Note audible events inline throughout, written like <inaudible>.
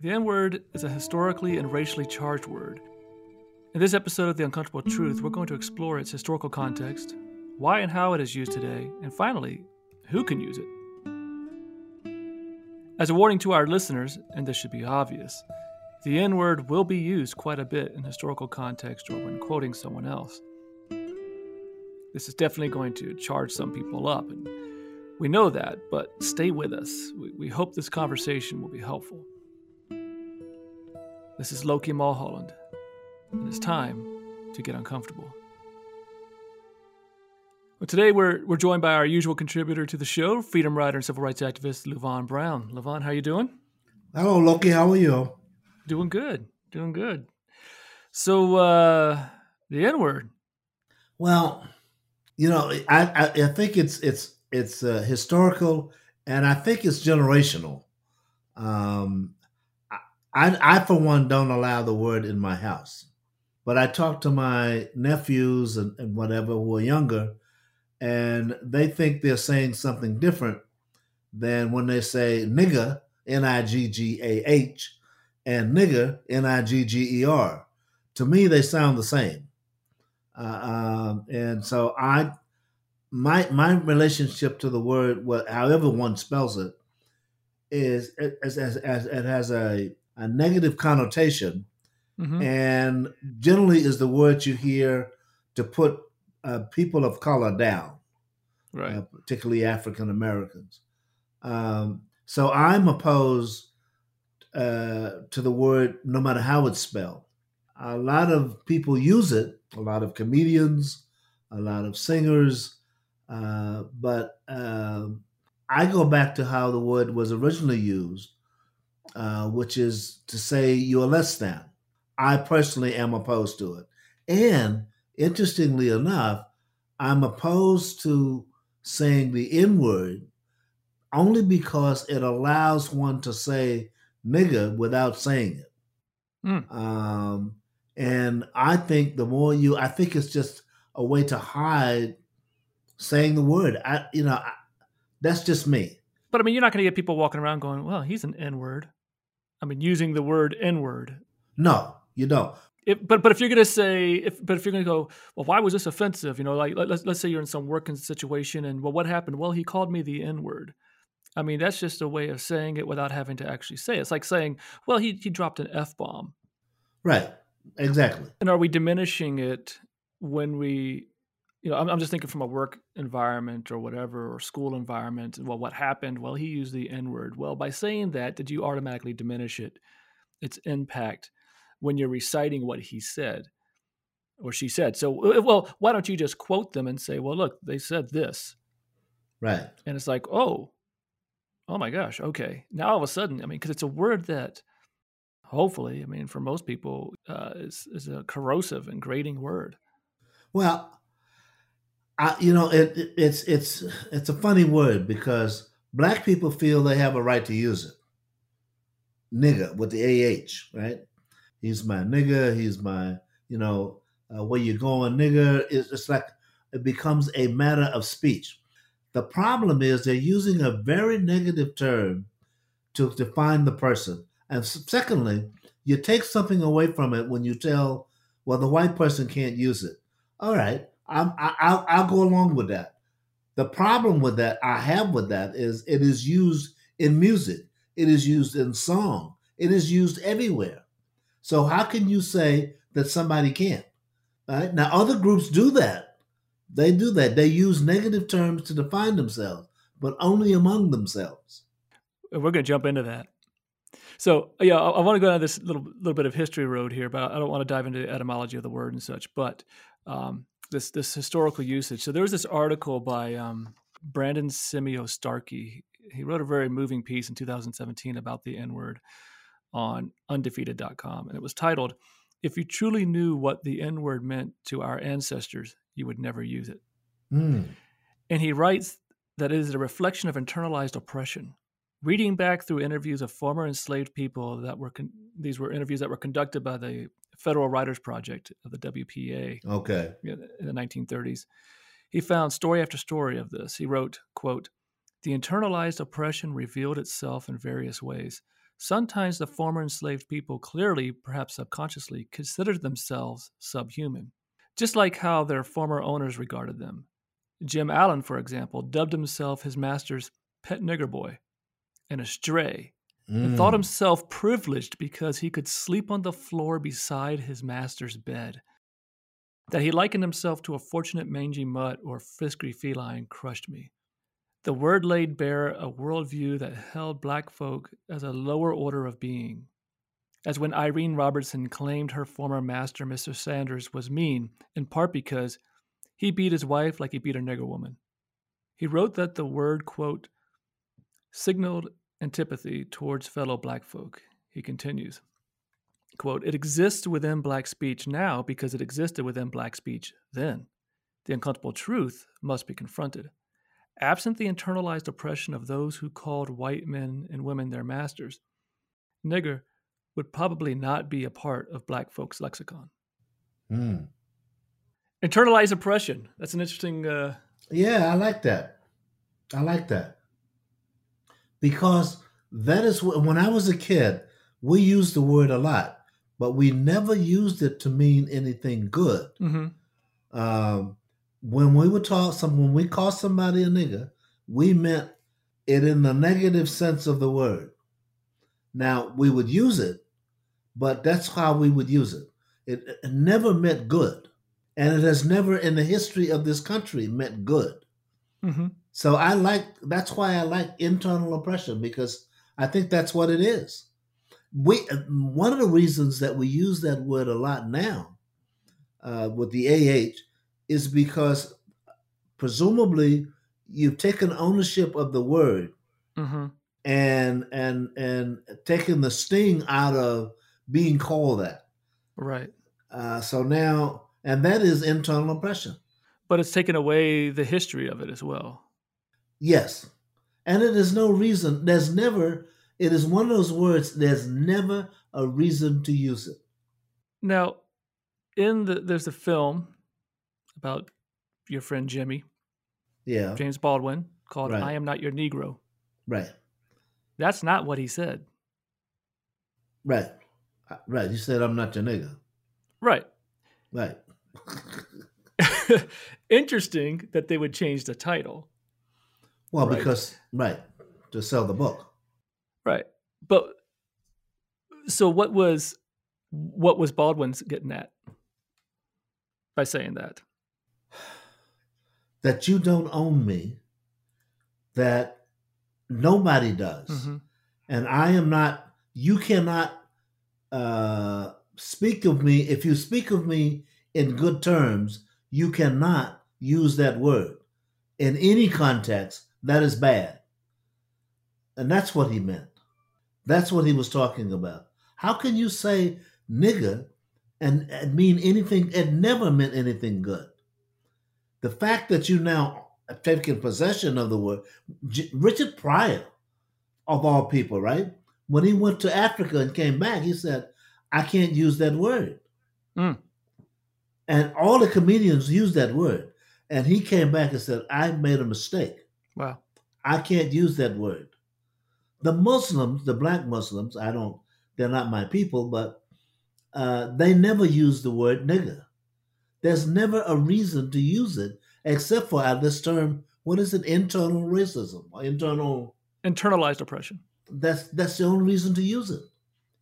The N word is a historically and racially charged word. In this episode of The Uncomfortable Truth, we're going to explore its historical context, why and how it is used today, and finally, who can use it. As a warning to our listeners, and this should be obvious, the N word will be used quite a bit in historical context or when quoting someone else. This is definitely going to charge some people up, and we know that, but stay with us. We, we hope this conversation will be helpful. This is Loki Mulholland, and it's time to get uncomfortable. Well, today we're we're joined by our usual contributor to the show, freedom rider and civil rights activist Levon Brown. Levon, how you doing? Hello, Loki. How are you? Doing good. Doing good. So uh the N word. Well, you know, I, I, I think it's it's it's uh, historical, and I think it's generational. Um, I, I, for one, don't allow the word in my house. But I talk to my nephews and, and whatever who are younger, and they think they're saying something different than when they say nigga, N I G G A H, and nigger, N I G G E R. To me, they sound the same. Uh, um, and so I, my my relationship to the word, however one spells it, is as, as it has a a negative connotation, mm-hmm. and generally is the word you hear to put uh, people of color down, right? Uh, particularly African Americans. Um, so I'm opposed uh, to the word, no matter how it's spelled. A lot of people use it. A lot of comedians, a lot of singers, uh, but um, I go back to how the word was originally used, uh, which is to say you're less than. I personally am opposed to it. And interestingly enough, I'm opposed to saying the N word only because it allows one to say nigger without saying it. Mm. Um, and I think the more you, I think it's just a way to hide saying the word. I, you know, I, that's just me. But I mean, you're not going to get people walking around going, "Well, he's an N word." I mean, using the word N word. No, you don't. If, but but if you're going to say, if but if you're going to go, well, why was this offensive? You know, like let, us let's say you're in some working situation, and well, what happened? Well, he called me the N word. I mean, that's just a way of saying it without having to actually say it. It's like saying, well, he he dropped an f bomb. Right. Exactly. And are we diminishing it when we you know, I'm, I'm, just thinking from a work environment or whatever, or school environment. Well, what happened? Well, he used the N word. Well, by saying that, did you automatically diminish it, its impact, when you're reciting what he said or she said? So, well, why don't you just quote them and say, well, look, they said this. Right. And it's like, oh, oh my gosh, okay. Now all of a sudden, I mean, because it's a word that hopefully, I mean, for most people, uh, is, is a corrosive and grating word. Well, I, you know, it, it, it's it's it's a funny word because black people feel they have a right to use it. Nigga with the ah, right? He's my nigga. He's my, you know, uh, where you going, nigga? It's, it's like it becomes a matter of speech. The problem is they're using a very negative term to define the person. And secondly, you take something away from it when you tell, well, the white person can't use it. All right, I'm, I, will I'll go along with that. The problem with that I have with that is it is used in music, it is used in song, it is used everywhere. So how can you say that somebody can't? Right now, other groups do that. They do that. They use negative terms to define themselves, but only among themselves. We're going to jump into that. So yeah, I, I want to go down this little little bit of history road here, but I don't want to dive into etymology of the word and such. But um, this this historical usage. So there was this article by um, Brandon Simeo Starkey. He wrote a very moving piece in 2017 about the N word on undefeated.com, and it was titled "If you truly knew what the N word meant to our ancestors, you would never use it." Mm. And he writes that it is a reflection of internalized oppression. Reading back through interviews of former enslaved people that were con- these were interviews that were conducted by the Federal Writers Project of the WPA. Okay. In the 1930s. He found story after story of this. He wrote, quote, the internalized oppression revealed itself in various ways. sometimes the former enslaved people clearly, perhaps subconsciously, considered themselves subhuman, just like how their former owners regarded them. Jim Allen, for example, dubbed himself his master's pet nigger boy and a stray, mm. and thought himself privileged because he could sleep on the floor beside his master's bed. That he likened himself to a fortunate mangy mutt or frisky feline crushed me. The word laid bare a worldview that held black folk as a lower order of being. As when Irene Robertson claimed her former master, Mr. Sanders, was mean, in part because he beat his wife like he beat a nigger woman. He wrote that the word, quote, signaled antipathy towards fellow black folk. He continues, quote, It exists within black speech now because it existed within black speech then. The uncomfortable truth must be confronted. Absent the internalized oppression of those who called white men and women their masters, nigger would probably not be a part of black folks' lexicon. Mm. Internalized oppression. That's an interesting. Uh... Yeah, I like that. I like that because that is what, when I was a kid, we used the word a lot, but we never used it to mean anything good. Mm-hmm. Um, when we would talk some when we call somebody a nigger, we meant it in the negative sense of the word. Now we would use it, but that's how we would use it. It, it never meant good, and it has never in the history of this country meant good. Mm-hmm. So I like that's why I like internal oppression because I think that's what it is. We one of the reasons that we use that word a lot now uh, with the AH is because presumably you've taken ownership of the word mm-hmm. and and and taken the sting out of being called that. Right. Uh, so now, and that is internal oppression. But it's taken away the history of it as well. Yes. And it is no reason, there's never, it is one of those words, there's never a reason to use it. Now, in the, there's a film about your friend Jimmy. Yeah. James Baldwin called right. I Am Not Your Negro. Right. That's not what he said. Right. Uh, right. He said, I'm not your nigga. Right. Right. <laughs> Interesting that they would change the title. Well, right. because, right, to sell the book. Right. But so what was what was Baldwin's getting at by saying that? <sighs> that you don't own me, that nobody does. Mm-hmm. And I am not, you cannot uh, speak of me. If you speak of me in good terms, you cannot use that word. In any context, that is bad. And that's what he meant. That's what he was talking about. How can you say nigger and, and mean anything? It never meant anything good. The fact that you now have taken possession of the word, Richard Pryor, of all people, right? When he went to Africa and came back, he said, I can't use that word. Mm. And all the comedians used that word. And he came back and said, I made a mistake. Wow. I can't use that word. The Muslims, the black Muslims, I don't, they're not my people, but uh, they never use the word nigger. There's never a reason to use it except for this term. What is it? Internal racism, internal internalized oppression. That's that's the only reason to use it.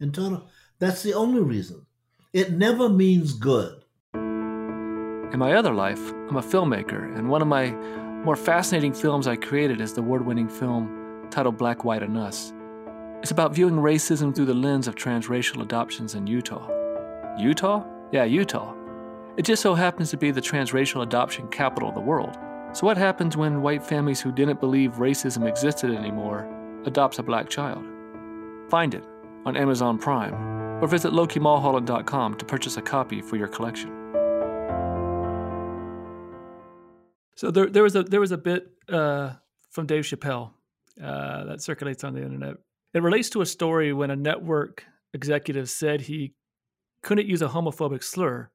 Internal. That's the only reason. It never means good. In my other life, I'm a filmmaker, and one of my more fascinating films I created is the award-winning film titled Black, White, and Us. It's about viewing racism through the lens of transracial adoptions in Utah. Utah? Yeah, Utah. It just so happens to be the transracial adoption capital of the world. So, what happens when white families who didn't believe racism existed anymore adopts a black child? Find it on Amazon Prime or visit LokiMulholland.com to purchase a copy for your collection. So there, there was a there was a bit uh, from Dave Chappelle uh, that circulates on the internet. It relates to a story when a network executive said he couldn't use a homophobic slur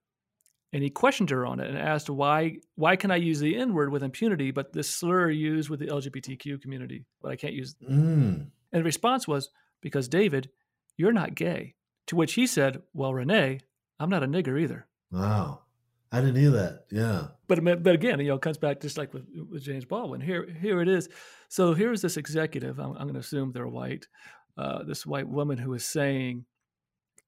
and he questioned her on it and asked why why can I use the N word with impunity, but this slur used with the LGBTQ community, but I can't use. Mm. And the response was because David, you're not gay. To which he said, Well, Renee, I'm not a nigger either. Wow. I didn't hear that. Yeah. But but again, you know, it comes back just like with, with James Baldwin. Here here it is. So here's this executive. I'm, I'm going to assume they're white. Uh, this white woman who is saying,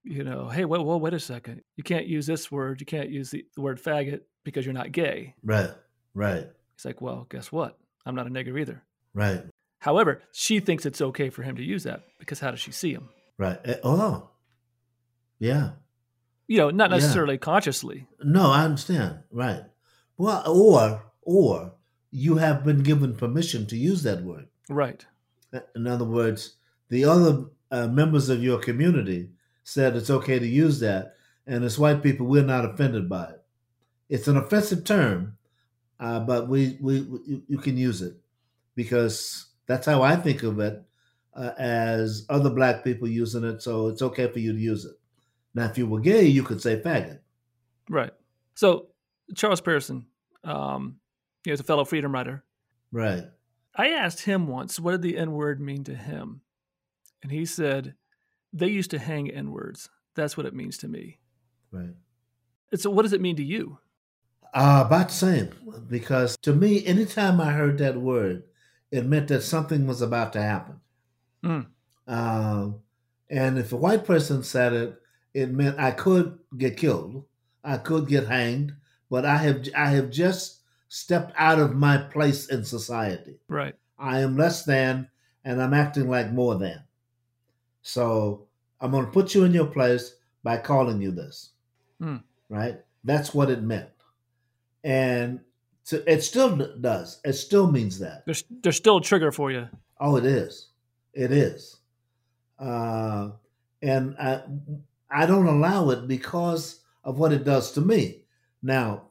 you know, hey, well, well, wait a second. You can't use this word. You can't use the, the word faggot because you're not gay. Right. Right. He's like, well, guess what? I'm not a nigger either. Right. However, she thinks it's okay for him to use that because how does she see him? Right. Eh, Oh. Yeah. You know, not Yeah. necessarily consciously. No, I understand. Right. Well, or or you have been given permission to use that word. Right. In other words, the other uh, members of your community said it's okay to use that, and as white people, we're not offended by it. It's an offensive term, uh, but we, we, we you- you can use it because that's how I think of it uh, as other black people using it. So it's okay for you to use it. Now, if you were gay, you could say faggot. Right. So Charles Person, um, he was a fellow freedom rider. Right. I asked him once, what did the N word mean to him? And he said, they used to hang N words. That's what it means to me. Right. And so, what does it mean to you? Uh, about the same, because to me, anytime I heard that word, it meant that something was about to happen. Mm. Um, and if a white person said it, it meant I could get killed, I could get hanged, but I have I have just stepped out of my place in society. Right. I am less than, and I'm acting like more than. So I'm going to put you in your place by calling you this. Hmm. Right? That's what it meant. And so it still does. It still means that. There's, there's still a trigger for you. Oh, it is. It is. Uh, and I, I don't allow it because of what it does to me. Now,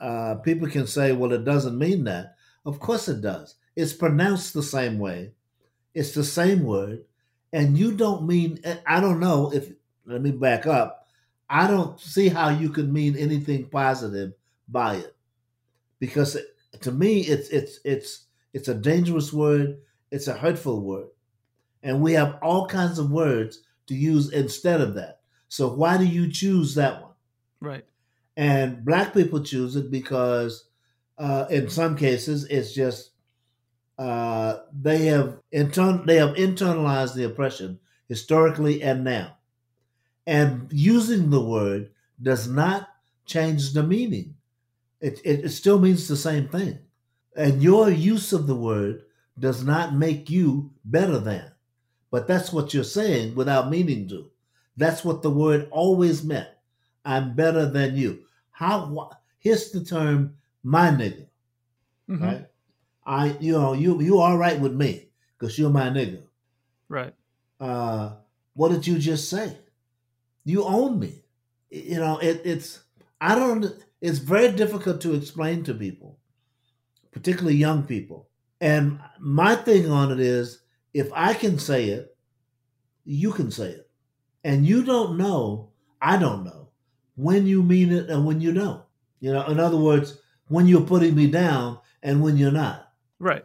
uh, people can say, well, it doesn't mean that. Of course it does. It's pronounced the same way, it's the same word. And you don't mean, I don't know if, let me back up. I don't see how you can mean anything positive by it because to me it's it's it's it's a dangerous word it's a hurtful word and we have all kinds of words to use instead of that so why do you choose that one? Right. and black people choose it because uh, in some cases it's just uh, they have intern- they have internalized the oppression historically and now. And using the word does not change the meaning. It, it, it still means the same thing. And your use of the word does not make you better than. But that's what you're saying without meaning to that's what the word always meant. I'm better than you. How here's the term my nigga Mhm. right? I you know you you all right with me because you're my nigga. Right. uh what did you just say? You own me. You know it, it's i don't it's very difficult to explain to people particularly young people. And my thing on it is if i can say it you can say it and you don't know i don't know when you mean it and when you don't you know in other words when you're putting me down and when you're not Right.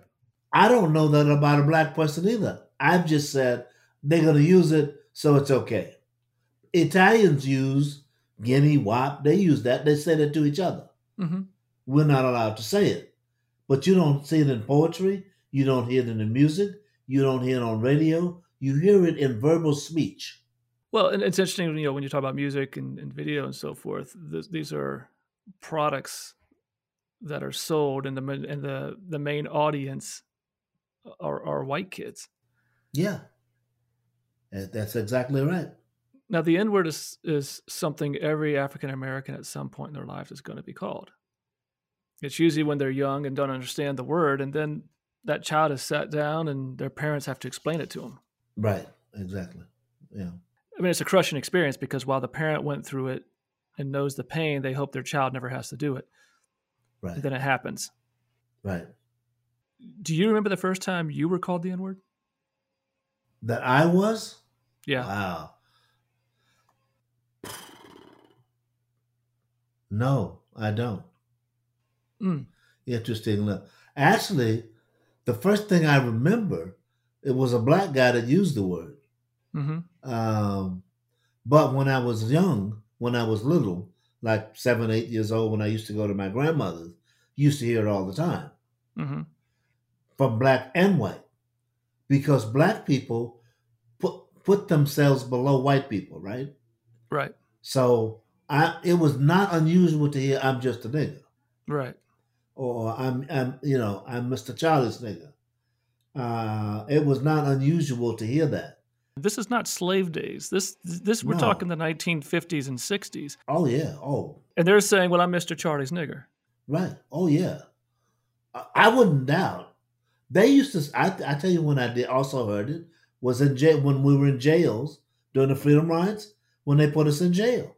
I don't know that about a black person either. I've just said they're going to use it, so it's okay. Italians use guinea, wop, they use that. They say that to each other. hmm We're not allowed to say it. But you don't see it in poetry. You don't hear it in the music. You don't hear it on radio. You hear it in verbal speech. Well, and it's interesting, you know, when you talk about music and, and video and so forth. Th- these are products that are sold, and the and the the main audience are are white kids. Yeah. Uh, that's exactly right. Now, the N word is is something every African American at some point in their life is going to be called. It's usually when they're young and don't understand the word, and then that child is sat down, and their parents have to explain it to them. Right. Exactly. Yeah. Mean, it's a crushing experience because while the parent went through it and knows the pain, they hope their child never has to do it. Right. And then it happens. Right. Do you remember the first time you were called the N word? That I was? Yeah. Wow. No, I don't. Mm. Interesting enough. Actually, the first thing I remember, it was a black guy that used the word. Mm-hmm. Um, but when I was young, when I was little, like seven, eight years old, when I used to go to my grandmother's, used to hear it all the time Mm-hmm. from black and white, because black people put put themselves below white people, right? Right. So I, it was not unusual to hear "I'm just a nigger," Right. or "I'm, I'm you know, I'm Mr. Charlie's nigger." Uh, it was not unusual to hear that. This is not slave days. This this we're No. talking the 1950s and 60s, Oh yeah, oh and they're saying, "Well, I'm Mr. Charlie's nigger." Right. Oh yeah. I, I wouldn't doubt. They used to. I, I tell you when I did also heard it was in jail when we were in jails during the freedom rides when they put us in jail.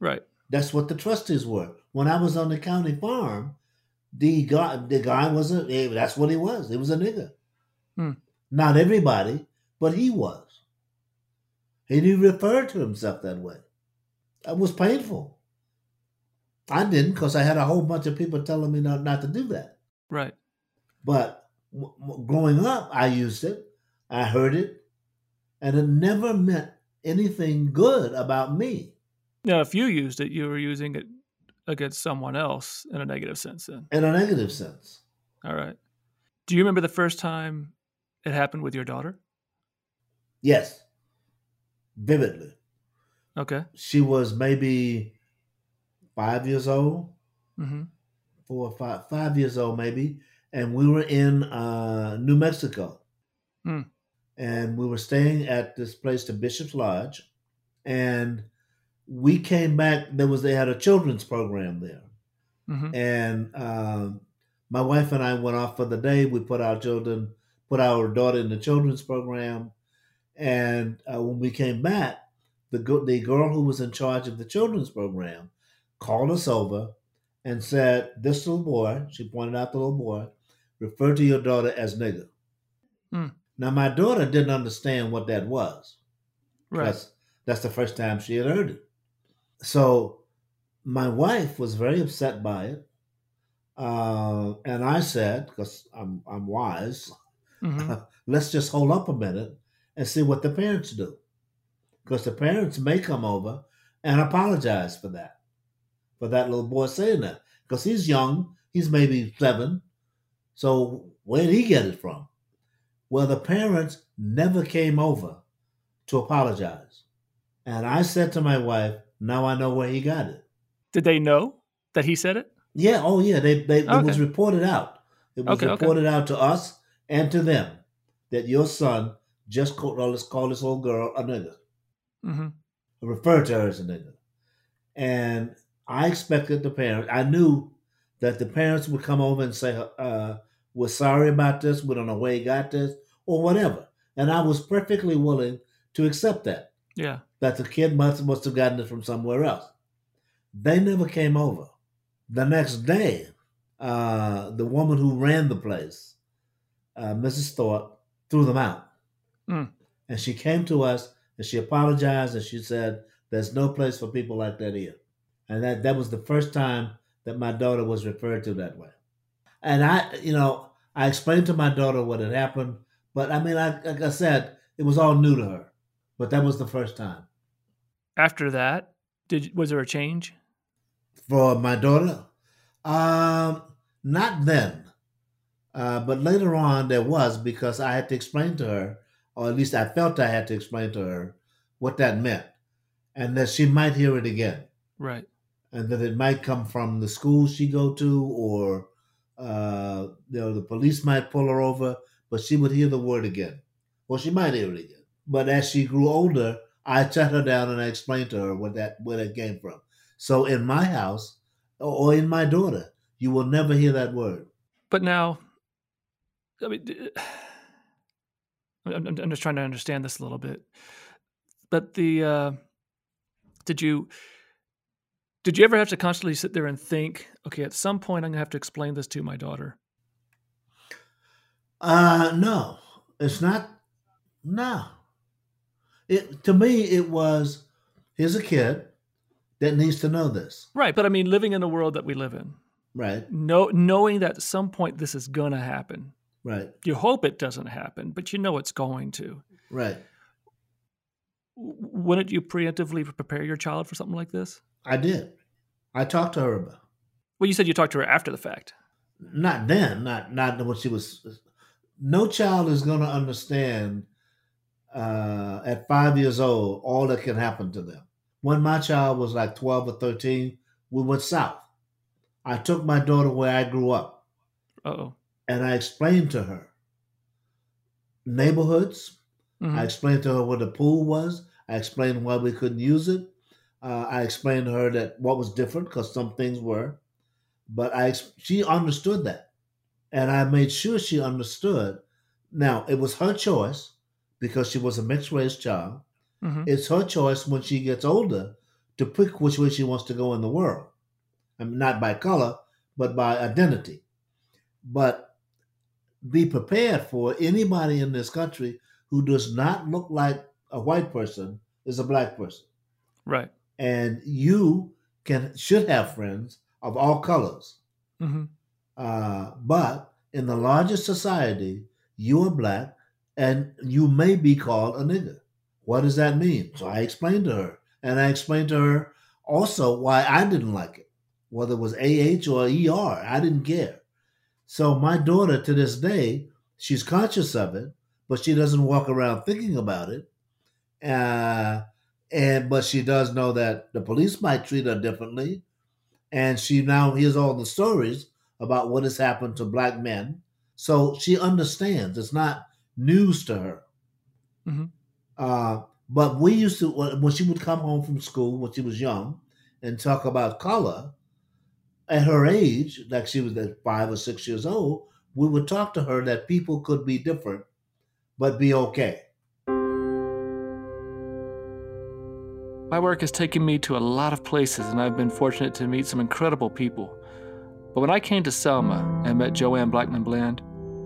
Right. That's what the trustees were. When I was on the county farm, the guy the guy was a. eh, That's what he was. He was a nigger. Hmm. Not everybody, but he was. And he referred to himself that way. That was painful. I didn't because I had a whole bunch of people telling me not, not to do that. Right. But w- w- growing up, I used it, I heard it, and it never meant anything good about me Now, if you used it, you were using it against someone else in a negative sense. Then, in a negative sense. all right. Do you remember the first time it happened with your daughter? Yes, vividly. Okay. She was maybe five years old, Mm-hmm. four or five, five years old maybe, and we were in uh, New Mexico, Hmm. and we were staying at this place, the Bishop's Lodge, and we came back. There was they had a children's program there, Mm-hmm. and um, my wife and I went off for the day. We put our children, put our daughter in the children's program, and uh, when we came back, the the girl who was in charge of the children's program called us over and said, "This little boy," she pointed out the little boy, referred to your daughter as nigger. Hmm. Now my daughter didn't understand what that was. Right. That's, that's the first time she had heard it. So my wife was very upset by it. Uh, and I said, because I'm, I'm wise, Mm-hmm. <laughs> let's just hold up a minute and see what the parents do. Because the parents may come over and apologize for that, for that little boy saying that. Because he's young, he's maybe seven. So where did he get it from? Well, the parents never came over to apologize. And I said to my wife, now I know where he got it. Did they know that he said it? Yeah, oh yeah, they, they it was reported out. It was Okay, okay. reported out to us and to them that your son just let's call this old girl a nigger, Mm-hmm. referred to her as a nigger. And I expected the parents, I knew that the parents would come over and say, uh, we're sorry about this, we don't know where he got this, or whatever. And I was perfectly willing to accept that, Yeah. that the kid must, must have gotten it from somewhere else. They never came over. The next day, uh, the woman who ran the place, uh, Mrs. Thorpe, threw them out. Mm. And she came to us and she apologized and she said, There's no place for people like that here. And that, that was the first time that my daughter was referred to that way. And I, you know, I explained to my daughter what had happened, but I mean, I, like I said, it was all new to her. But that was the first time. After that, did was there a change? For my daughter? Um, not then. Uh, but later on, there was because I had to explain to her, or at least I felt I had to explain to her what that meant, and that she might hear it again, Right. and that it might come from the school she go to, or uh, you know, the police might pull her over, but she would hear the word again, or she might hear it again. But as she grew older, I sat her down and I explained to her what that where that came from. So in my house, or in my daughter, you will never hear that word. But now, I mean, I'm, I'm just trying to understand this a little bit. But the uh, did you did you ever have to constantly sit there and think, okay, at some point I'm gonna have to explain this to my daughter? Uh no, it's not. No, it to me it was. Here's a kid that needs to know this, Right. But I mean, living in the world that we live in, right? know, knowing that at some point this is gonna happen. Right, You hope it doesn't happen, but you know it's going to. right. wouldn't you preemptively prepare your child for something like this? I did. I talked to her about. Well, you said you talked to her after the fact. Not then. Not not when she was. No child is going to understand uh, at five years old all that can happen to them. When my child was like twelve or thirteen, we went south. I took my daughter where I grew up. oh. And I explained to her neighborhoods. Mm-hmm. I explained to her where the pool was. I explained why we couldn't use it. Uh, I explained to her that what was different because some things were, but I she understood that, and I made sure she understood. Now it was her choice because she was a mixed race child. Mm-hmm. It's her choice when she gets older to pick which way she wants to go in the world. I mean, not by color, but by identity. But be prepared for anybody in this country who does not look like a white person is a black person. Right. And you can should have friends of all colors. Mm-hmm. Uh, but in the largest society, you are black and you may be called a nigger. What does that mean? So I explained to her. And I explained to her also why I didn't like it, whether it was AH or ER. I didn't care. So my daughter to this day, she's conscious of it, but she doesn't walk around thinking about it. Uh, and but she does know that the police might treat her differently, and she now hears all the stories about what has happened to black men. So she understands. It's not news to her. Mm-hmm. Uh, but we used to when she would come home from school when she was young and talk about color. At her age, like she was at five or six years old, we would talk to her that people could be different, but be okay. My work has taken me to a lot of places, and I've been fortunate to meet some incredible people. But when I came to Selma and met Joanne Blackmon Bland,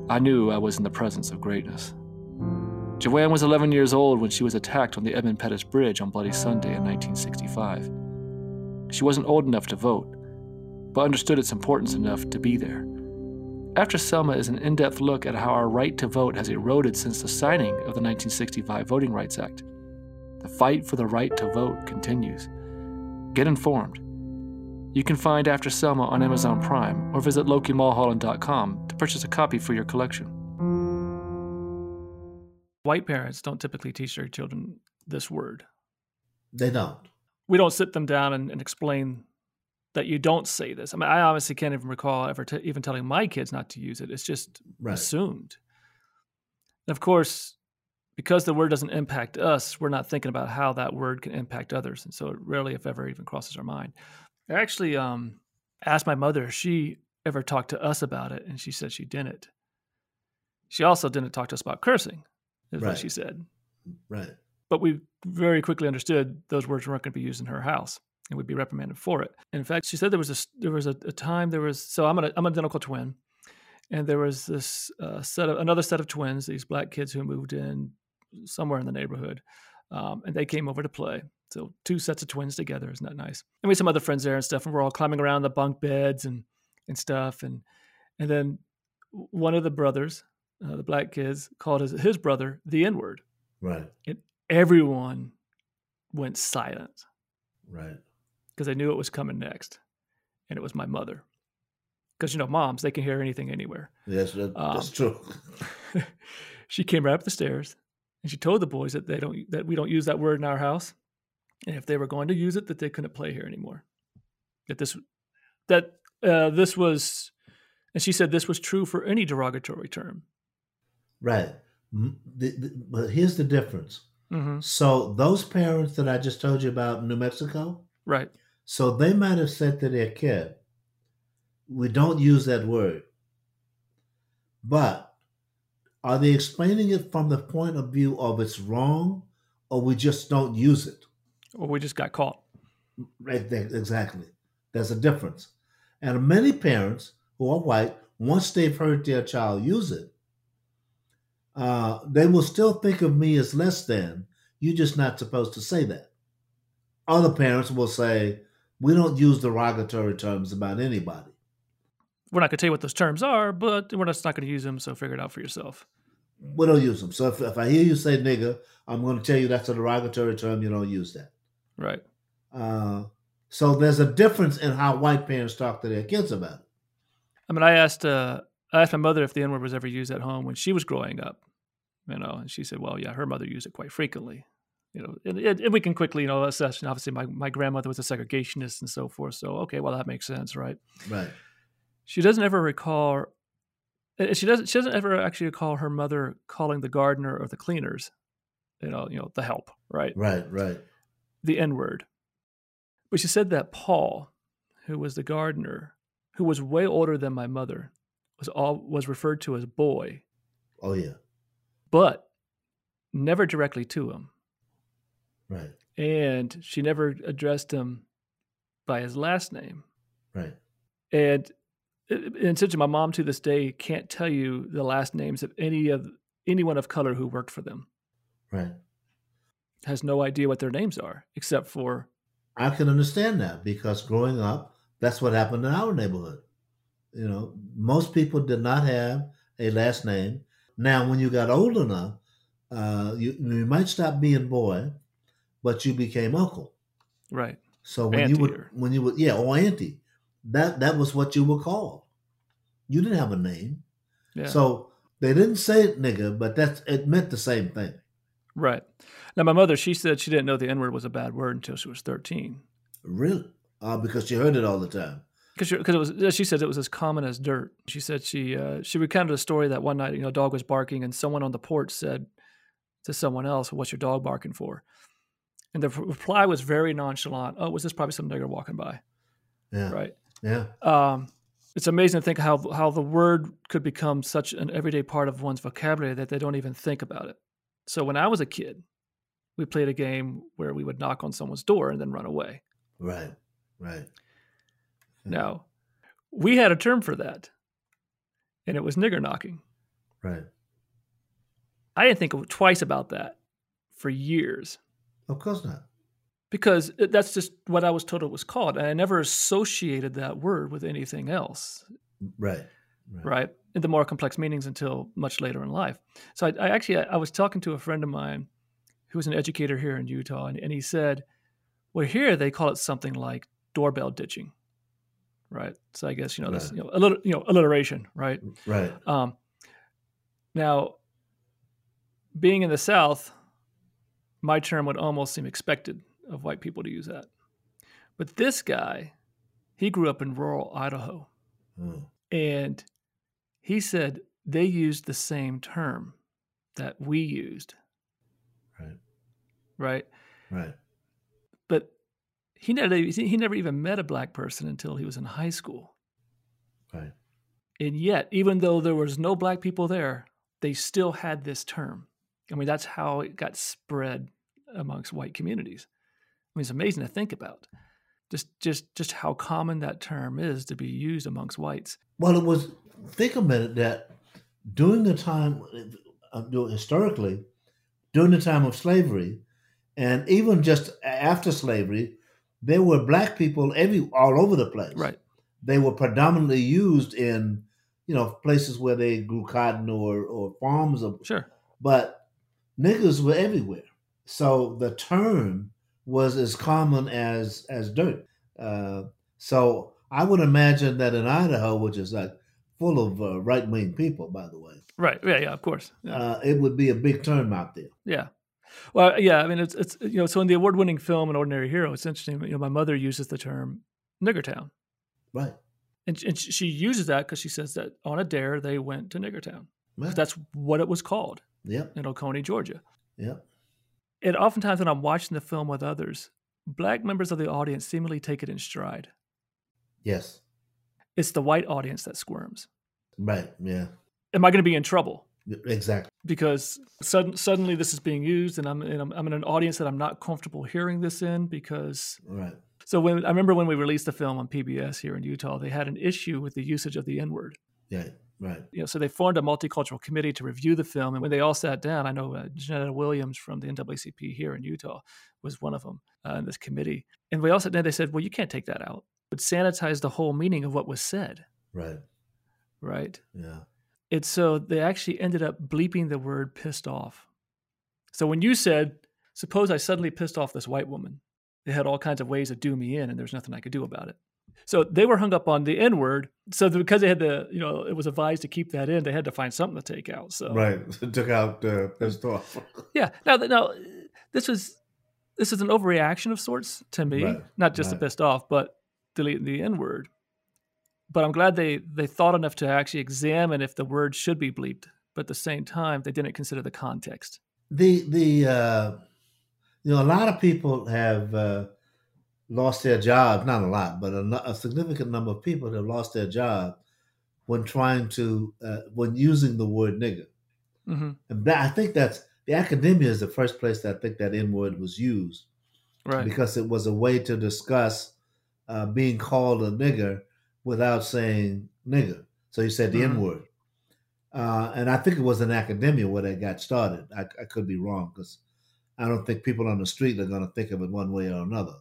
I knew I was in the presence of greatness. Joanne was 11 years old when she was attacked on the Edmund Pettus Bridge on Bloody Sunday in 1965. She wasn't old enough to vote, but understood its importance enough to be there. After Selma is an in depth look at how our right to vote has eroded since the signing of the 1965 Voting Rights Act. The fight for the right to vote continues. Get informed. You can find After Selma on Amazon Prime or visit LokiMulholland.com to purchase a copy for your collection. White parents don't typically teach their children this word. They don't. We don't sit them down and, and explain that you don't say this. I mean, I obviously can't even recall ever t- even telling my kids not to use it. It's just Right. assumed. And of course, because the word doesn't impact us, we're not thinking about how that word can impact others, and so it rarely, if ever, even crosses our mind. I actually um, asked my mother if she ever talked to us about it, and she said she didn't. She also didn't talk to us about cursing, is what she said. Right. But we very quickly understood those words weren't going to be used in her house, and we'd be reprimanded for it. In fact, she said there was a there was a, a time there was so I'm an I'm an identical twin, and there was this uh, set of another set of twins, these black kids who moved in somewhere in the neighborhood, um, and they came over to play. So two sets of twins together, isn't that nice? And we had some other friends there and stuff, and we're all climbing around the bunk beds and and stuff, and and then one of the brothers, uh, the black kids, called his his brother the N word. Right. Everyone went silent Right. Because I knew it was coming next, and it was my mother. Because you know, moms they can hear anything anywhere. Yes, that, that's Um, true. <laughs> she came right up the stairs and she told the boys that they don't that we don't use that word in our house, and if they were going to use it, that they couldn't play here anymore. That this that uh, this was, and she said this was true for any derogatory term. Right. The- the- but here's the difference. hmm So those parents that I just told you about in New Mexico, Right. So they might have said to their kid, "We don't use that word," but are they explaining it from the point of view of it's wrong, or we just don't use it? Or we just got caught. Right there, exactly. There's a difference. And many parents who are white, once they've heard their child use it, uh, they will still think of me as less than. You're just not supposed to say that. Other parents will say, we don't use derogatory terms about anybody. We're not going to tell you what those terms are, but we're just not going to use them. So figure it out for yourself. we don't use them. So if, if I hear you say nigger, I'm going to tell you that's a derogatory term. You don't use that. Right. Uh, so there's a difference in how white parents talk to their kids about it. I mean, I asked uh, I asked my mother if the N word was ever used at home when she was growing up, you know, and she said, well, yeah, her mother used it quite frequently. You know, and, and we can quickly, you know, assess. And Obviously, my, my grandmother was a segregationist and so forth. So, okay, well, that makes sense, right? Right. She doesn't ever recall. She doesn't. She doesn't ever actually recall her mother calling the gardener or the cleaners, you know, you know, the help, right? Right. Right. The N word. But she said that Paul, who was the gardener, who was way older than my mother, was all was referred to as boy, Oh yeah. but never directly to him. Right. And she never addressed him by his last name. Right. And and since my mom to this day can't tell you the last names of any of anyone of color who worked for them. Right. Has no idea what their names are, except for I can understand that because growing up, that's what happened in our neighborhood. You know, most people did not have a last name. Now, when you got old enough, uh, you you might stop being boy, but you became uncle. right. So when Auntie you would or- when you would yeah or auntie, that that was what you were called. You didn't have a name, Yeah. so they didn't say it nigga, but that's it meant the same thing. right. Now my mother, she said she didn't know the N word was a bad word until she was thirteen. Really, uh, because she heard it all the time. because it was she said it was as common as dirt. She said she uh, she recounted a story that one night you know a dog was barking and someone on the porch said to someone else, "What's your dog barking for?" And the reply was very nonchalant. Oh, was this probably some nigger walking by? Yeah, Right. yeah, Um, it's amazing to think how how the word could become such an everyday part of one's vocabulary that they don't even think about it. So when I was a kid, we played a game where we would knock on someone's door and then run away. right, right. Now, we had a term for that, and it was nigger knocking. Right. I didn't think twice about that for years Of course not. because that's just what I was told it was called. And I never associated that word with anything else, Right. Right. right? In the more complex meanings until much later in life. So I, I actually, I was talking to a friend of mine who was an educator here in Utah, and, and he said, well, here they call it something like doorbell ditching, right? So I guess, you know, that's, Right. you know, a little, you know, alliteration, right? Right. Um, now, being in the South, my term would almost seem expected of white people to use that. But this guy, he grew up in rural Idaho, Mm. and he said they used the same term that we used, Right. right? Right. But he never he never even met a black person until he was in high school. Right. And yet, even though there was no black people there, they still had this term. I mean, that's how it got spread amongst white communities. I mean, it's amazing to think about. Just, just, just how common that term is to be used amongst whites. Well, it was. Think a minute that during the time, uh, historically, during the time of slavery, and even just after slavery, there were black people every all over the place. Right. They were predominantly used in, you know, places where they grew cotton or or farms, of, Sure. but niggers were everywhere. So the term was as common as as dirt. Uh, so I would imagine that in Idaho, which is like full of uh, right wing people, by the way, Right. Yeah. Yeah. Of course. Yeah. uh, it would be a big term out there. Yeah. Well, yeah. I mean, it's it's you know, so in the award-winning film "An Ordinary Hero," it's interesting. You know, my mother uses the term "Niggertown," Right. and and she uses that because she says that on a dare they went to Niggertown. right. That's what it was called Yep. in Oconee, Georgia. Yep. And oftentimes when I'm watching the film with others, black members of the audience seemingly take it in stride. Yes. It's the white audience that squirms. Right. Yeah. Am I going to be in trouble? Exactly. Because sudden, suddenly this is being used, and I'm, and I'm I'm in an audience that I'm not comfortable hearing this in. Because Right. so when I remember when we released the film on PBS here in Utah, they had an issue with the usage of the N word. Yeah. Right. You know, so they formed a multicultural committee to review the film, and when they all sat down, I know uh, Jeanetta Williams from the NAACP here in Utah was one of them uh, in this committee, and we all sat down. They said, "Well, you can't take that out. It would sanitize the whole meaning of what was said, Right. right?" Yeah. And so they actually ended up bleeping the word pissed off. So when you said, suppose I suddenly pissed off this white woman, they had all kinds of ways to do me in and there's nothing I could do about it. So they were hung up on the N word. So because they had the, you know, it was advised to keep that in, they had to find something to take out. So right, <laughs> took out uh, pissed off. yeah. Now, now this was this is an overreaction of sorts to me, right. not just right. the pissed off, but deleting the N word. But I'm glad they they thought enough to actually examine if the word should be bleeped. But at the same time, they didn't consider the context. The the uh, you know a lot of people have uh, lost their job, Not a lot, but a, a, significant number of people have lost their job when trying to uh, when using the word nigger. Mm-hmm. And that, I think that's the academia is the first place that I think that N word was used, right? Because it was a way to discuss uh, being called a nigger without saying nigger. So you said the mm-hmm. N word. Uh, and I think it was in academia where that got started. I, I could be wrong because I don't think people on the street are going to think of it one way or another.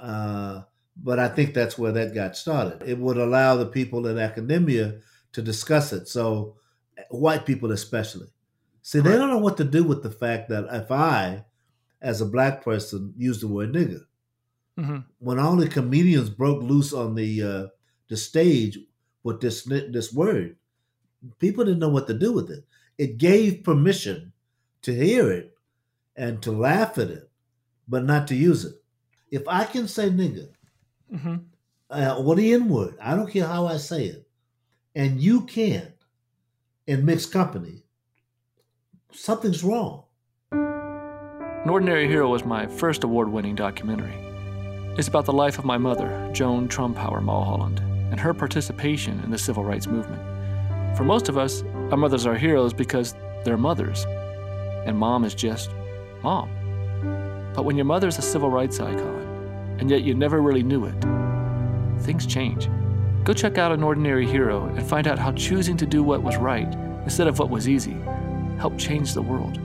Uh, but I think that's where that got started. It would allow the people in academia to discuss it. So, white people especially. See, right. they don't know what to do with the fact that if I, as a black person, use the word nigger, mm-hmm. when all the comedians broke loose on the uh, the stage with this this word, people didn't know what to do with it. It gave permission to hear it and to laugh at it, but not to use it. If I can say nigger mm-hmm. uh, or the N word, I don't care how I say it, and you can't in mixed company, something's wrong. An Ordinary Hero was my first award winning documentary. It's about the life of my mother, Joan Trumpauer Mulholland, and her participation in the civil rights movement. For most of us, our mothers are heroes because they're mothers, and mom is just mom. But when your mother's a civil rights icon, and yet you never really knew it, things change. Go check out An Ordinary Hero and find out how choosing to do what was right instead of what was easy helped change the world.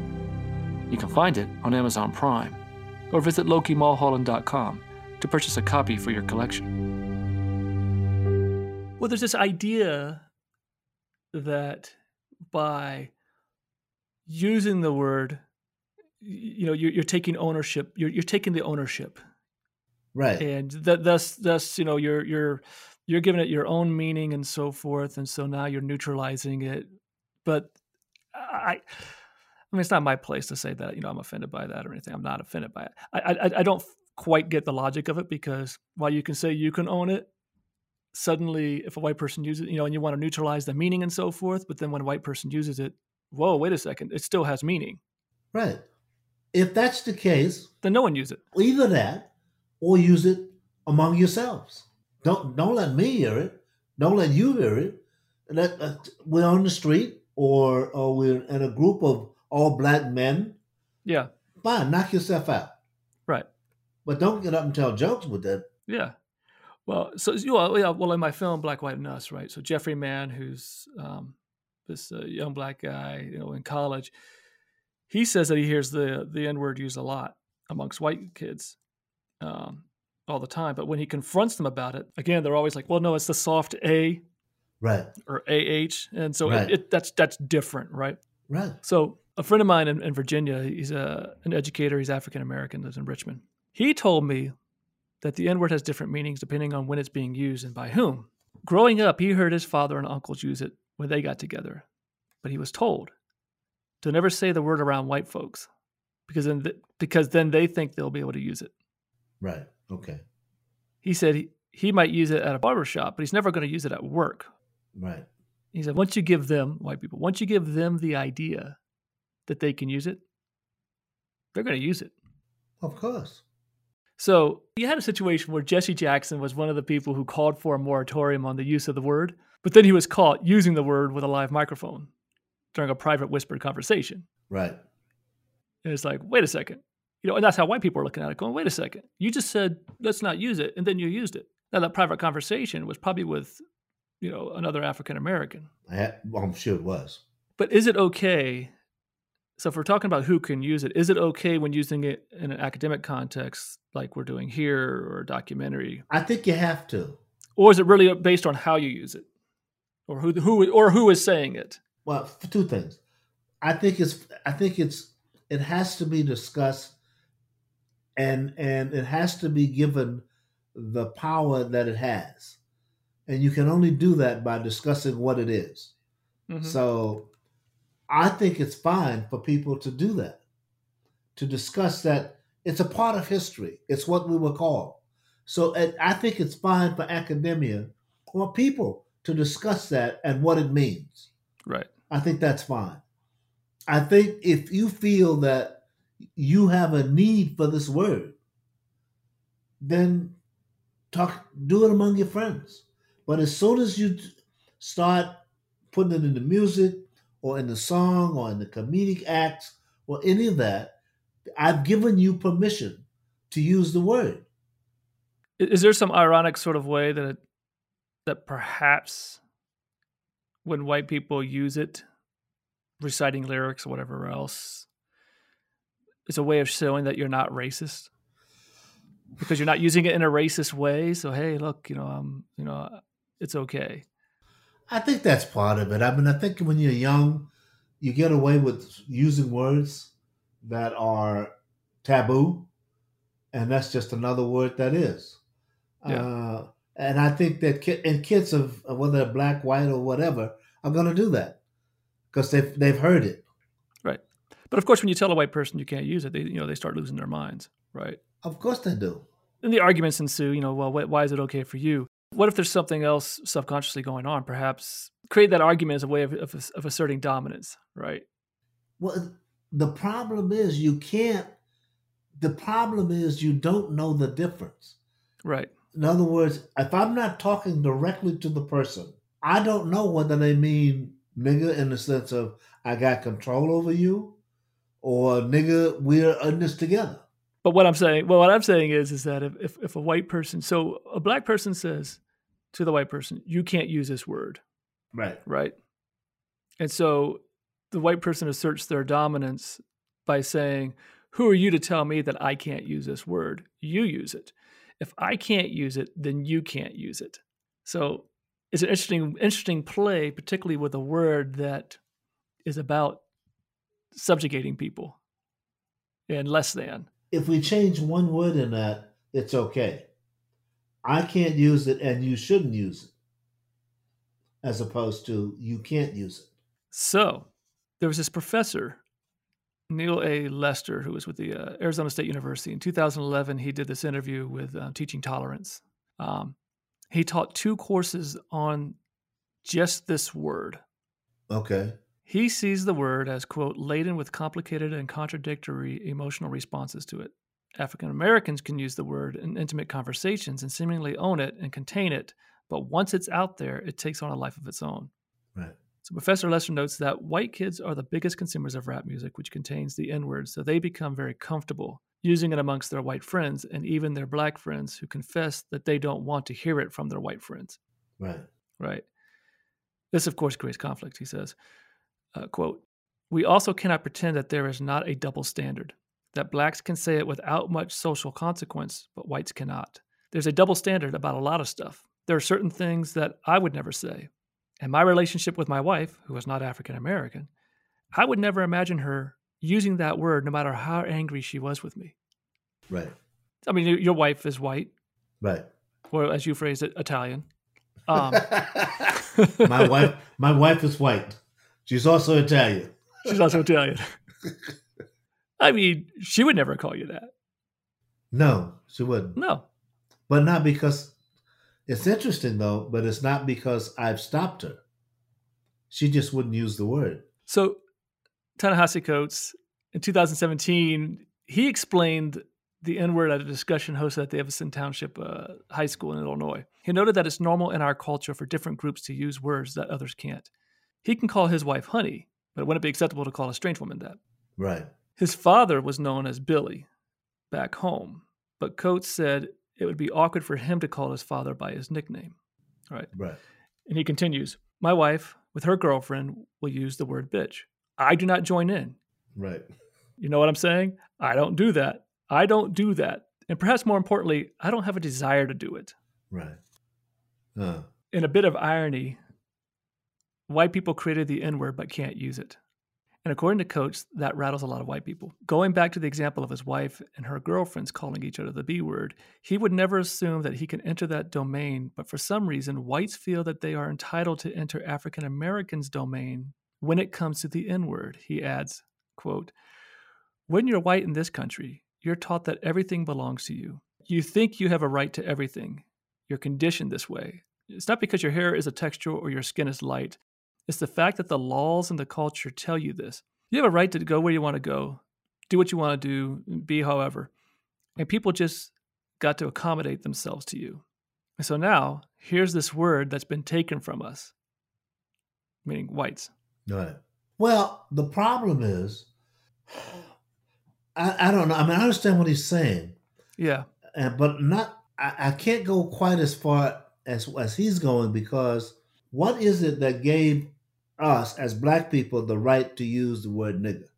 You can find it on Amazon Prime or visit lokimulholland.com to purchase a copy for your collection. Well, there's this idea that by using the word, you know, you're, you're taking ownership. You're, you're taking the ownership, right? And that, thus, thus, you know, you're you're you're giving it your own meaning and so forth, and so now you're neutralizing it. But I, I mean, it's not my place to say that. You know, I'm offended by that or anything. I'm not offended by it. I, I, I don't quite get the logic of it because while you can say you can own it, suddenly if a white person uses it, you know, and you want to neutralize the meaning and so forth, but then when a white person uses it, whoa, wait a second, it still has meaning. Right. If that's the case, then no one use it. Either that or use it among yourselves. Don't don't let me hear it. Don't let you hear it. Let uh, we're on the street or or we're in a group of all black men. Yeah. Fine, knock yourself out. Right. But don't get up and tell jokes with that. Yeah. Well, so well, yeah, well, in my film Black, White, and Us, right? So Jeffrey Mann, who's um, this uh, young black guy, you know, in college, he says that he hears the the N word used a lot amongst white kids, um, all the time. But when he confronts them about it, again, they're always like, "Well, no, it's the soft A, right, or AH," and so right. it, it, that's that's different, right? Right. So a friend of mine in, in Virginia, he's a an educator. He's African American, lives in Richmond. He told me that the N word has different meanings depending on when it's being used and by whom. Growing up, he heard his father and uncles use it when they got together, but he was told to never say the word around white folks because then, th- because then they think they'll be able to use it. Right. Okay. He said he, he might use it at a barber shop, but he's never going to use it at work. Right. He said once you give them, white people, once you give them the idea that they can use it, they're going to use it. Of course. So you had a situation where Jesse Jackson was one of the people who called for a moratorium on the use of the word, but then he was caught using the word with a live microphone during a private whispered conversation. Right. And it's like, wait a second. You know, and that's how white people are looking at it, going, wait a second. You just said, let's not use it, and then you used it. Now, that private conversation was probably with, you know, another African American. Well, I'm sure it was. But is it okay so if we're talking about who can use it, is it okay when using it in an academic context, like we're doing here, or a documentary? I think you have to. Or is it really based on how you use it? or who who or who is saying it? Well, two things. I think it's I think it's it has to be discussed and and it has to be given the power that it has. And you can only do that by discussing what it is. Mhm. So I think it's fine for people to do that, to discuss that it's a part of history. It's what we were called. So I think it's fine for academia or people to discuss that and what it means. Right. I think that's fine. I think if you feel that you have a need for this word, then talk do it among your friends. But as soon as you start putting it in the music or in the song or in the comedic acts or any of that, I've given you permission to use the word. Is there some ironic sort of way that it, that perhaps when white people use it, reciting lyrics or whatever else, it's a way of showing that you're not racist because you're not using it in a racist way. So hey, look, you know, um, you know, it's okay. I think that's part of it. I mean, I think when you're young, you get away with using words that are taboo, and that's just another word that is. Yeah. Uh, and I think that ki- and kids of whether they're black, white, or whatever are going to do that because they've they've heard it. But of course, when you tell a white person you can't use it, they you know they start losing their minds, right? Of course they do. And the arguments ensue. You know, well, why is it okay for you? What if there's something else subconsciously going on? Perhaps create that argument as a way of, of, of asserting dominance, right? Well, the problem is you can't. The problem is you don't know the difference. Right. In other words, if I'm not talking directly to the person, I don't know whether they mean nigga in the sense of I got control over you or nigga, we're in this together. But what I'm saying, well, what I'm saying is, is that if, if, if a white person, so a black person says to the white person, you can't use this word, Right. right? And so the white person asserts their dominance by saying, who are you to tell me that I can't use this word? You use it. If I can't use it, then you can't use it. So it's an interesting, interesting play, particularly with a word that is about subjugating people and less than. If we change one word in that, it's okay. I can't use it and you shouldn't use it. As opposed to you can't use it. So there was this professor, Neal A. Lester, who was with the uh, Arizona State University. In 2011, he did this interview with uh, Teaching Tolerance. Um, he taught two courses on just this word. Okay. He sees the word as, quote, laden with complicated and contradictory emotional responses to it. African Americans can use the word in intimate conversations and seemingly own it and contain it, but once it's out there, it takes on a life of its own. Right. So Professor Lester notes that white kids are the biggest consumers of rap music, which contains the N word, so they become very comfortable using it amongst their white friends and even their black friends who confess that they don't want to hear it from their white friends. Right. Right. This, of course, creates conflict. He says, uh, "quote We also cannot pretend that there is not a double standard. That blacks can say it without much social consequence, but whites cannot. There's a double standard about a lot of stuff. There are certain things that I would never say. And my relationship with my wife, who is not African American, I would never imagine her using that word, no matter how angry she was with me. Right. I mean, your- wife is white, Right. or as you phrase it, Italian." <laughs> Um, my wife my wife is white. She's also Italian. She's also Italian. I mean, she would never call you that. No, she wouldn't. No. But not because it's interesting though, but it's not because I've stopped her. She just wouldn't use the word. So, Ta-Nehisi Coates, in 2017, he explained the N word at a discussion hosted at the Evanston Township uh, High School in Illinois. He noted that it's normal in our culture for different groups to use words that others can't. He can call his wife honey, but it wouldn't be acceptable to call a strange woman that. Right. His father was known as Billy back home, but Coates said it would be awkward for him to call his father by his nickname. Right. Right. And he continues My wife, with her girlfriend, will use the word bitch. I do not join in. Right. You know what I'm saying? I don't do that. I don't do that. And perhaps more importantly, I don't have a desire to do it. Right. Uh, In a bit of irony, white people created the N word but can't use it. And according to Coates, that rattles a lot of white people. Going back to the example of his wife and her girlfriends calling each other the B word, he would never assume that he can enter that domain, but for some reason, whites feel that they are entitled to enter African Americans' domain when it comes to the N word. He adds, quote, When you're white in this country, you're taught that everything belongs to you. You think you have a right to everything. You're conditioned this way. It's not because your hair is a texture or your skin is light. It's the fact that the laws and the culture tell you this. You have a right to go where you want to go, do what you want to do, be however. And people just got to accommodate themselves to you. And so now, here's this word that's been taken from us, meaning whites. Right. Well, the problem is, I, I don't know. I mean, I understand what he's saying. Yeah. And, but not, I, I can't go quite as far as, as he's going because what is it that gave us as black people the right to use the word nigger.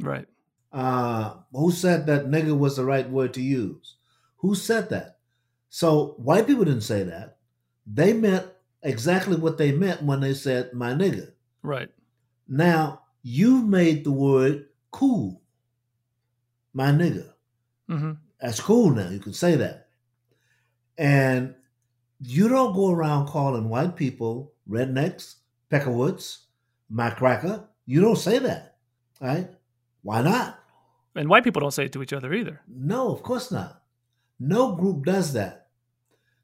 Right. Uh, who said that nigger was the right word to use? Who said that? So white people didn't say that. They meant exactly what they meant when they said my nigger. Right. Now you've made the word cool. My nigger. Mm-hmm. That's cool now. You can say that. And you don't go around calling white people rednecks, Peckerwoods, my cracker. You don't say that, right? Why not? And white people don't say it to each other either. No, of course not. No group does that.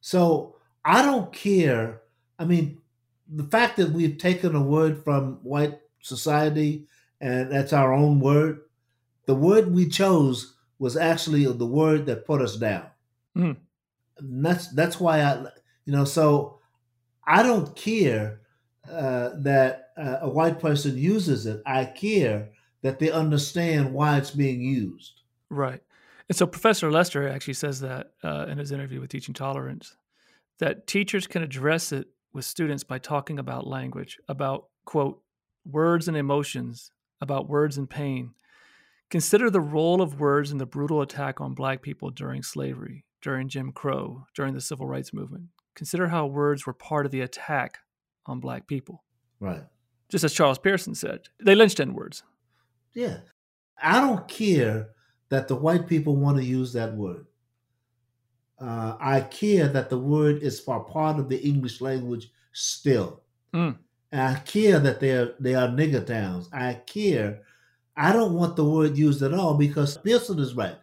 So I don't care. I mean, the fact that we've taken a word from white society and that's our own word, the word we chose was actually the word that put us down. Mm. that's that's why I, you know, so I don't care uh, that uh, a white person uses it, I care that they understand why it's being used. Right. And so Professor Lester actually says that uh, in his interview with Teaching Tolerance, that teachers can address it with students by talking about language, about, quote, words and emotions, about words and pain. Consider the role of words in the brutal attack on Black people during slavery, during Jim Crow, during the Civil Rights Movement. Consider how words were part of the attack on black people. Right. Just as Charles Person said, they lynched N words. Yeah. I don't care that the white people want to use that word. Uh, I care that the word is for part of the English language still. Mm. I care that they are they are nigger towns. I care. I don't want the word used at all because Pearson is right.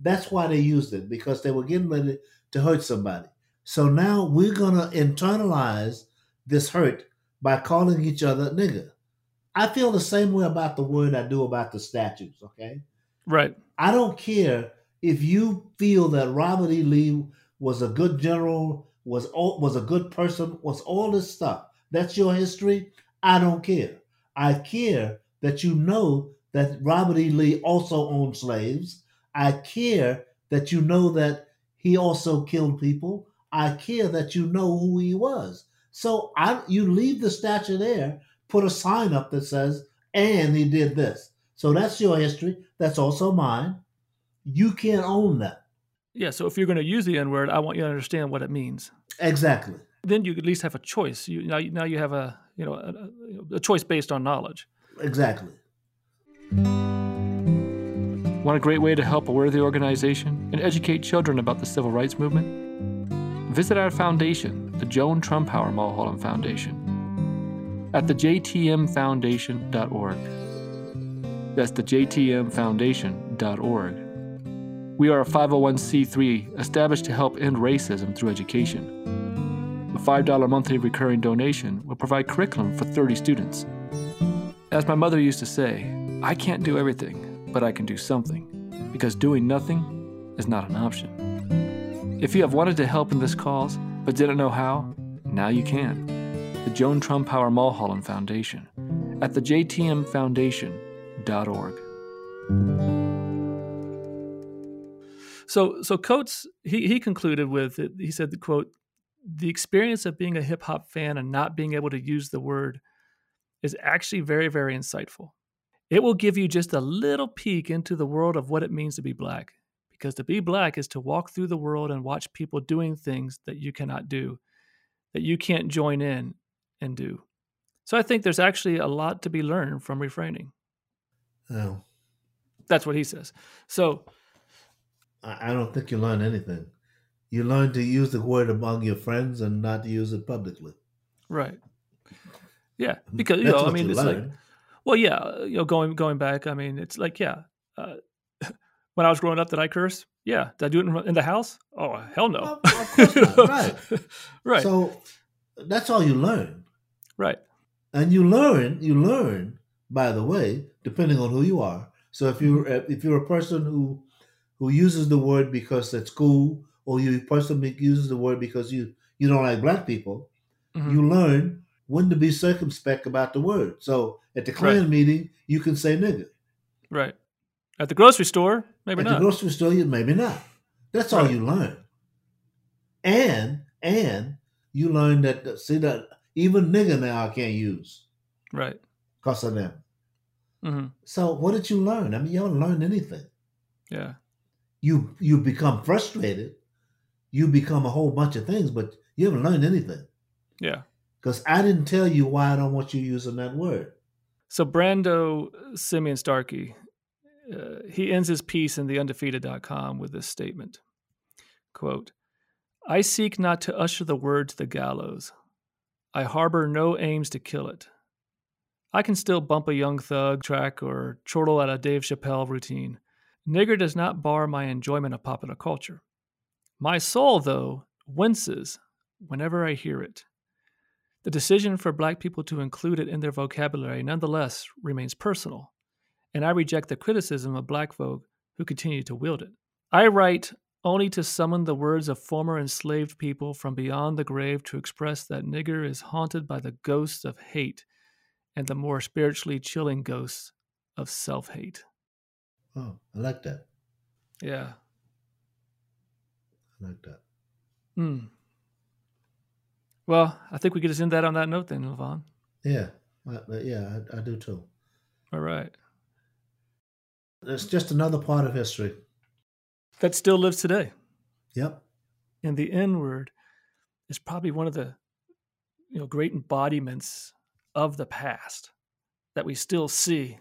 That's why they used it because they were getting ready to hurt somebody. So now we're gonna internalize this hurt by calling each other nigger. I feel the same way about the word I do about the statues, okay? Right. I don't care if you feel that Robert E. Lee was a good general, was was a good person, was all this stuff. That's your history. I don't care. I care that you know that Robert E. Lee also owned slaves. I care that you know that he also killed people. I care that you know who he was. So I, you leave the statue there, put a sign up that says, and he did this. So that's your history. That's also mine. You can't own that. Yeah. So if you're going to use the N word, I want you to understand what it means. Exactly. Then you at least have a choice. You now, now you have a you know a, a choice based on knowledge. Exactly. Want a great way to help a worthy organization and educate children about the civil rights movement? Visit our foundation, the Joan Trumpauer Mulholland Foundation, at thejtmfoundation.org. That's thejtmfoundation.org. We are a 501c3 established to help end racism through education. A $5 monthly recurring donation will provide curriculum for 30 students. As my mother used to say, I can't do everything, but I can do something, because doing nothing is not an option. If you have wanted to help in this cause but didn't know how, now you can. The Joan Trumpauer Mulholland Foundation at the jtmfoundation.org. So, so Coates he he concluded with it, he said the quote the experience of being a hip hop fan and not being able to use the word is actually very very insightful. It will give you just a little peek into the world of what it means to be black because to be black is to walk through the world and watch people doing things that you cannot do, that you can't join in and do. So I think there's actually a lot to be learned from refraining. Oh, That's what he says. So I don't think you learn anything. You learn to use the word among your friends and not to use it publicly. right, yeah, <laughs> because you That's know, I mean, you it's like learn. Well, yeah, you know, going going back, I mean, it's like, yeah, uh, when I was growing up, did I curse? Yeah. Did I do it in, in the house? Oh, hell no. Of- of course not, <laughs> right. right. So that's all you learn. right. and you learn you learn by the way depending on who you are so if you if you're a person who who uses the word because it's cool, or you person who uses the word because you you don't like black people Mhm. you learn when to be circumspect about the word so at the Klan Right. meeting you can say nigga Right. At the grocery store, maybe at not. the grocery store you maybe not that's all you learn and and you learn that see that even nigga now i can't use right. because of them Mm-hmm. So what did you learn? I mean, you don't learn anything. Yeah. You you become frustrated. You become a whole bunch of things, but you haven't learned anything. Yeah. Because I didn't tell you why I don't want you using that word. So Brando Simeon Starkey, uh, he ends his piece in theundefeated.com with this statement. Quote, I seek not to usher the word to the gallows. I harbor no aims to kill it. I can still bump a young thug track or chortle at a Dave Chappelle routine. Nigger does not bar my enjoyment of popular culture. My soul, though, winces whenever I hear it. The decision for black people to include it in their vocabulary nonetheless remains personal, and I reject the criticism of black folk who continue to wield it. I write only to summon the words of former enslaved people from beyond the grave to express that nigger is haunted by the ghosts of hate and the more spiritually chilling ghosts of self hate. Oh, I like that. Yeah. I like that. Hmm. Well, I think we could just end that on that note then, Levon. Yeah, I, yeah, I, I do too. All right. It's just another part of history. That still lives today. Yep. and the N word is probably one of the you know great embodiments of the past that we still see.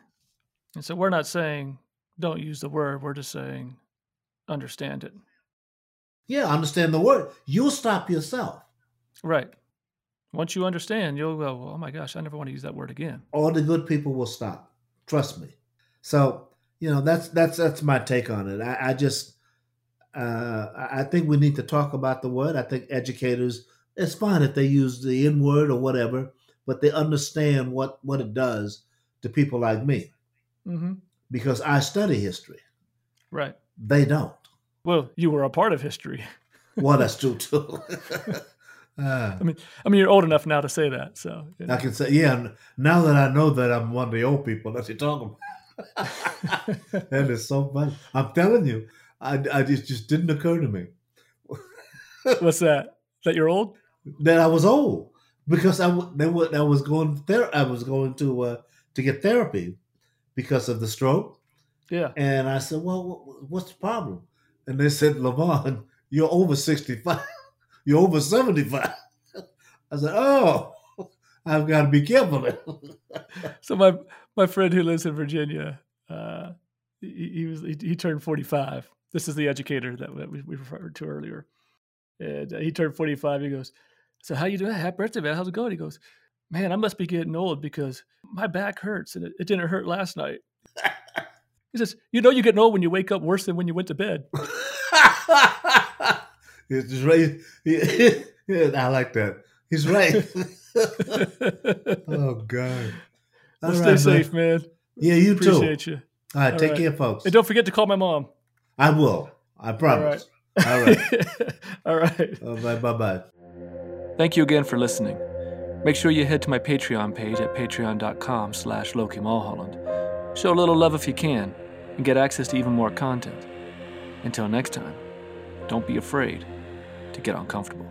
And so we're not saying don't use the word, we're just saying understand it. Yeah, understand the word. You'll stop yourself. Right. Once you understand, you'll go, oh my gosh, I never want to use that word again. All the good people will stop. Trust me. So you know that's that's that's my take on it. I, I just uh, I think we need to talk about the word. I think educators. It's fine if they use the N word or whatever, but they understand what what it does to people like me hmm because I study history. Right. They don't. Well, you were a part of history. <laughs> Well, that's true too. Ah. <laughs> <laughs> I mean, I mean, you're old enough now to say that. So, you know. I can say, yeah. Now that I know that I'm one of the old people that you're talking about, <laughs> that is so funny. I'm telling you, I, I just just didn't occur to me what's that? That you're old? that I was old because I they were, I was going there. I was going to uh, to get therapy because of the stroke, Yeah. and I said, "Well, wh- what's the problem?" And they said, "Lavon, you're over sixty five. <laughs> You're over seventy five. <laughs> I said, "Oh, I've got to be careful." then." So my my friend who lives in Virginia, uh, he, he was he, he turned forty five. This is the educator that we, we referred to earlier, and uh, he turned forty five. He goes, "So how you doing? Happy birthday, man! How's it going?" He goes, "Man, I must be getting old because my back hurts and it, it didn't hurt last night." <laughs> He says, "You know, you're getting old when you wake up worse than when you went to bed." <laughs> He's just right. <laughs> Yeah, I like that. He's right. oh God. Well, All stay man. safe, man. Yeah, you too. Appreciate you. All right, All take right. care, folks. And don't forget to call my mom. I will. I promise. All right. All right. <laughs> All right. Bye bye. Thank you again for listening. Make sure you head to my Patreon page at patreon.com slash Loki Mulholland. Show a little love if you can, and get access to even more content. Until next time, don't be afraid to get uncomfortable.